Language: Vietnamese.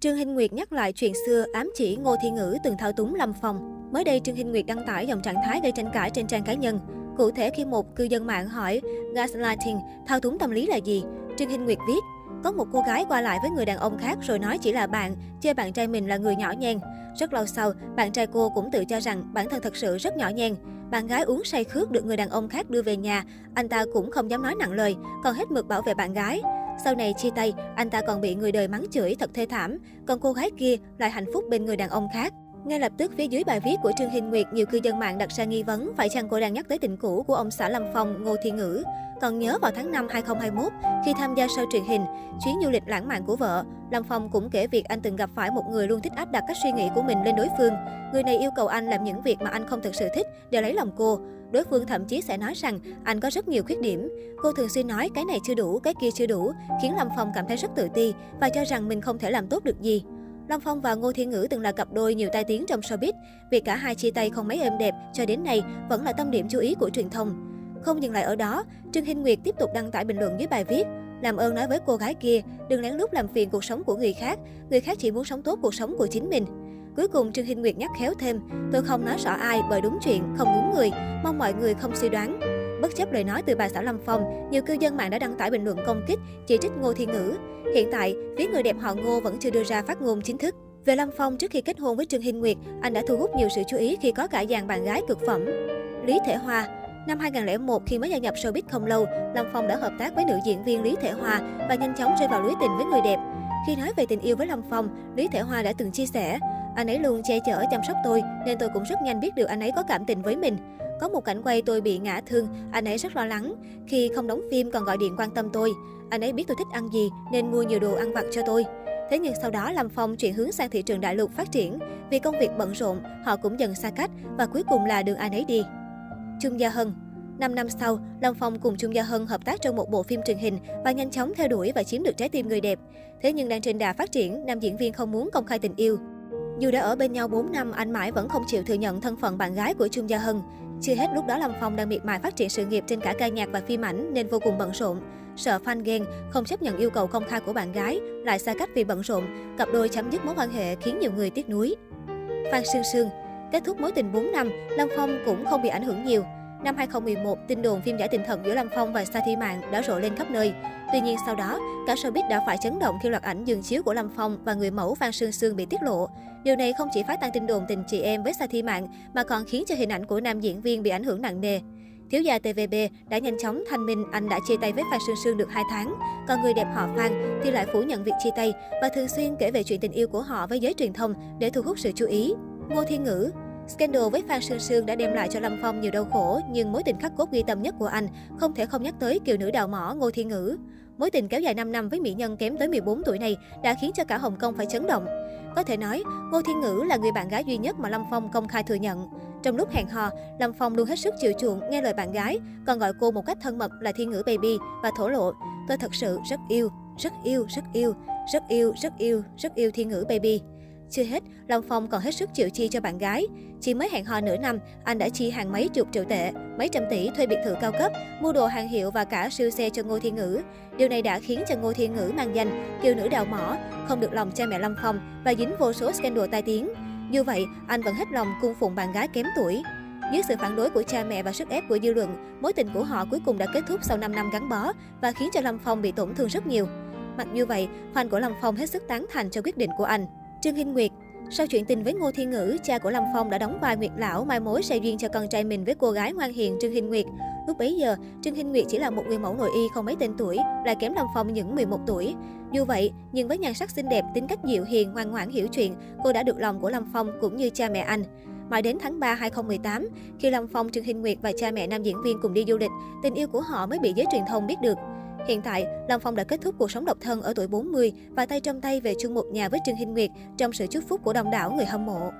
Trương Hinh Nguyệt nhắc lại chuyện xưa ám chỉ Ngô Thi Ngữ từng thao túng Lâm Phong. Mới đây, Trương Hinh Nguyệt đăng tải dòng trạng thái gây tranh cãi trên trang cá nhân. Cụ thể khi một cư dân mạng hỏi gaslighting, thao túng tâm lý là gì? Trương Hinh Nguyệt viết, có một cô gái qua lại với người đàn ông khác rồi nói chỉ là bạn, chê bạn trai mình là người nhỏ nhen. Rất lâu sau, bạn trai cô cũng tự cho rằng bản thân thật sự rất nhỏ nhen. Bạn gái uống say khước được người đàn ông khác đưa về nhà, anh ta cũng không dám nói nặng lời, còn hết mực bảo vệ bạn gái. Sau này chia tay, anh ta còn bị người đời mắng chửi thật thê thảm, còn cô gái kia lại hạnh phúc bên người đàn ông khác. Ngay lập tức phía dưới bài viết của Trương Hình Nguyệt, nhiều cư dân mạng đặt ra nghi vấn phải chăng cô đang nhắc tới tình cũ của ông xã Lâm Phong, Ngô Thiên Ngữ. Còn nhớ vào tháng 5 2021, khi tham gia show truyền hình, chuyến du lịch lãng mạn của vợ, Lâm Phong cũng kể việc anh từng gặp phải một người luôn thích áp đặt các suy nghĩ của mình lên đối phương. Người này yêu cầu anh làm những việc mà anh không thực sự thích để lấy lòng cô. Đối phương thậm chí sẽ nói rằng anh có rất nhiều khuyết điểm. Cô thường xuyên nói cái này chưa đủ, cái kia chưa đủ, khiến Lâm Phong cảm thấy rất tự ti và cho rằng mình không thể làm tốt được gì. Long Phong và Ngô Thiên Ngữ từng là cặp đôi nhiều tai tiếng trong showbiz. Việc cả hai chia tay không mấy êm đẹp cho đến nay vẫn là tâm điểm chú ý của truyền thông. Không dừng lại ở đó, Trương Hinh Nguyệt tiếp tục đăng tải bình luận dưới bài viết làm ơn nói với cô gái kia, đừng lén lút làm phiền cuộc sống của người khác, người khác chỉ muốn sống tốt cuộc sống của chính mình. Cuối cùng Trương Hinh Nguyệt nhắc khéo thêm, tôi không nói rõ ai bởi đúng chuyện, không đúng người, mong mọi người không suy đoán. Bất chấp lời nói từ bà xã Lâm Phong, nhiều cư dân mạng đã đăng tải bình luận công kích, chỉ trích Ngô Thiên Ngữ. Hiện tại, phía người đẹp họ Ngô vẫn chưa đưa ra phát ngôn chính thức. Về Lâm Phong, trước khi kết hôn với Trương Hinh Nguyệt, anh đã thu hút nhiều sự chú ý khi có cả dàn bạn gái cực phẩm. Lý Thể Hoa Năm 2001, khi mới gia nhập showbiz không lâu, Lâm Phong đã hợp tác với nữ diễn viên Lý Thể Hoa và nhanh chóng rơi vào lưới tình với người đẹp. Khi nói về tình yêu với Lâm Phong, Lý Thể Hoa đã từng chia sẻ, anh ấy luôn che chở chăm sóc tôi nên tôi cũng rất nhanh biết được anh ấy có cảm tình với mình. Có một cảnh quay tôi bị ngã thương, anh ấy rất lo lắng. Khi không đóng phim còn gọi điện quan tâm tôi. Anh ấy biết tôi thích ăn gì nên mua nhiều đồ ăn vặt cho tôi. Thế nhưng sau đó Lâm Phong chuyển hướng sang thị trường đại lục phát triển. Vì công việc bận rộn, họ cũng dần xa cách và cuối cùng là đường anh ấy đi. Trung Gia Hân 5 năm sau, Lâm Phong cùng Trung Gia Hân hợp tác trong một bộ phim truyền hình và nhanh chóng theo đuổi và chiếm được trái tim người đẹp. Thế nhưng đang trên đà phát triển, nam diễn viên không muốn công khai tình yêu. Dù đã ở bên nhau 4 năm, anh mãi vẫn không chịu thừa nhận thân phận bạn gái của Chung Gia Hân. Chưa hết lúc đó Lâm Phong đang miệt mài phát triển sự nghiệp trên cả ca nhạc và phim ảnh nên vô cùng bận rộn. Sợ fan ghen, không chấp nhận yêu cầu công khai của bạn gái, lại xa cách vì bận rộn, cặp đôi chấm dứt mối quan hệ khiến nhiều người tiếc nuối. Phan Sương Sương Kết thúc mối tình 4 năm, Lâm Phong cũng không bị ảnh hưởng nhiều. Năm 2011, tin đồn phim giả tình thần giữa Lâm Phong và Sa Thi mạng đã rộ lên khắp nơi. Tuy nhiên sau đó, cả showbiz đã phải chấn động khi loạt ảnh dừng chiếu của Lâm Phong và người mẫu Phan Sương Sương bị tiết lộ. Điều này không chỉ phá tan tin đồn tình chị em với Sa Thi mạng mà còn khiến cho hình ảnh của nam diễn viên bị ảnh hưởng nặng nề. Thiếu gia TVB đã nhanh chóng thanh minh anh đã chia tay với Phan Sương Sương được 2 tháng, còn người đẹp họ Phan thì lại phủ nhận việc chia tay và thường xuyên kể về chuyện tình yêu của họ với giới truyền thông để thu hút sự chú ý. Ngô Thiên Ngữ Scandal với Phan Sương Sương đã đem lại cho Lâm Phong nhiều đau khổ, nhưng mối tình khắc cốt ghi tâm nhất của anh không thể không nhắc tới kiều nữ đào mỏ Ngô Thiên Ngữ. Mối tình kéo dài 5 năm với mỹ nhân kém tới 14 tuổi này đã khiến cho cả Hồng Kông phải chấn động. Có thể nói, Ngô Thiên Ngữ là người bạn gái duy nhất mà Lâm Phong công khai thừa nhận. Trong lúc hẹn hò, Lâm Phong luôn hết sức chiều chuộng nghe lời bạn gái, còn gọi cô một cách thân mật là Thiên Ngữ baby và thổ lộ, tôi thật sự rất yêu, rất yêu, rất yêu, rất yêu, rất yêu, rất yêu Thiên Ngữ baby. Chưa hết, Long Phong còn hết sức chịu chi cho bạn gái. Chỉ mới hẹn hò nửa năm, anh đã chi hàng mấy chục triệu tệ, mấy trăm tỷ thuê biệt thự cao cấp, mua đồ hàng hiệu và cả siêu xe cho Ngô Thiên Ngữ. Điều này đã khiến cho Ngô Thiên Ngữ mang danh kiều nữ đào mỏ, không được lòng cha mẹ long Phong và dính vô số scandal tai tiếng. như vậy, anh vẫn hết lòng cung phụng bạn gái kém tuổi. Dưới sự phản đối của cha mẹ và sức ép của dư luận, mối tình của họ cuối cùng đã kết thúc sau 5 năm gắn bó và khiến cho Lâm Phong bị tổn thương rất nhiều. Mặc như vậy, fan của Lâm Phong hết sức tán thành cho quyết định của anh. Trương Hinh Nguyệt sau chuyện tình với Ngô Thiên Ngữ, cha của Lâm Phong đã đóng vai Nguyệt Lão mai mối say duyên cho con trai mình với cô gái ngoan hiền Trương Hinh Nguyệt. Lúc bấy giờ, Trương Hinh Nguyệt chỉ là một người mẫu nội y không mấy tên tuổi, lại kém Lâm Phong những 11 tuổi. Dù vậy, nhưng với nhan sắc xinh đẹp, tính cách dịu hiền, ngoan ngoãn hiểu chuyện, cô đã được lòng của Lâm Phong cũng như cha mẹ anh. Mãi đến tháng 3 2018, khi Lâm Phong, Trương Hinh Nguyệt và cha mẹ nam diễn viên cùng đi du lịch, tình yêu của họ mới bị giới truyền thông biết được. Hiện tại, Lâm Phong đã kết thúc cuộc sống độc thân ở tuổi 40 và tay trong tay về chung một nhà với Trương Hinh Nguyệt trong sự chúc phúc của đông đảo người hâm mộ.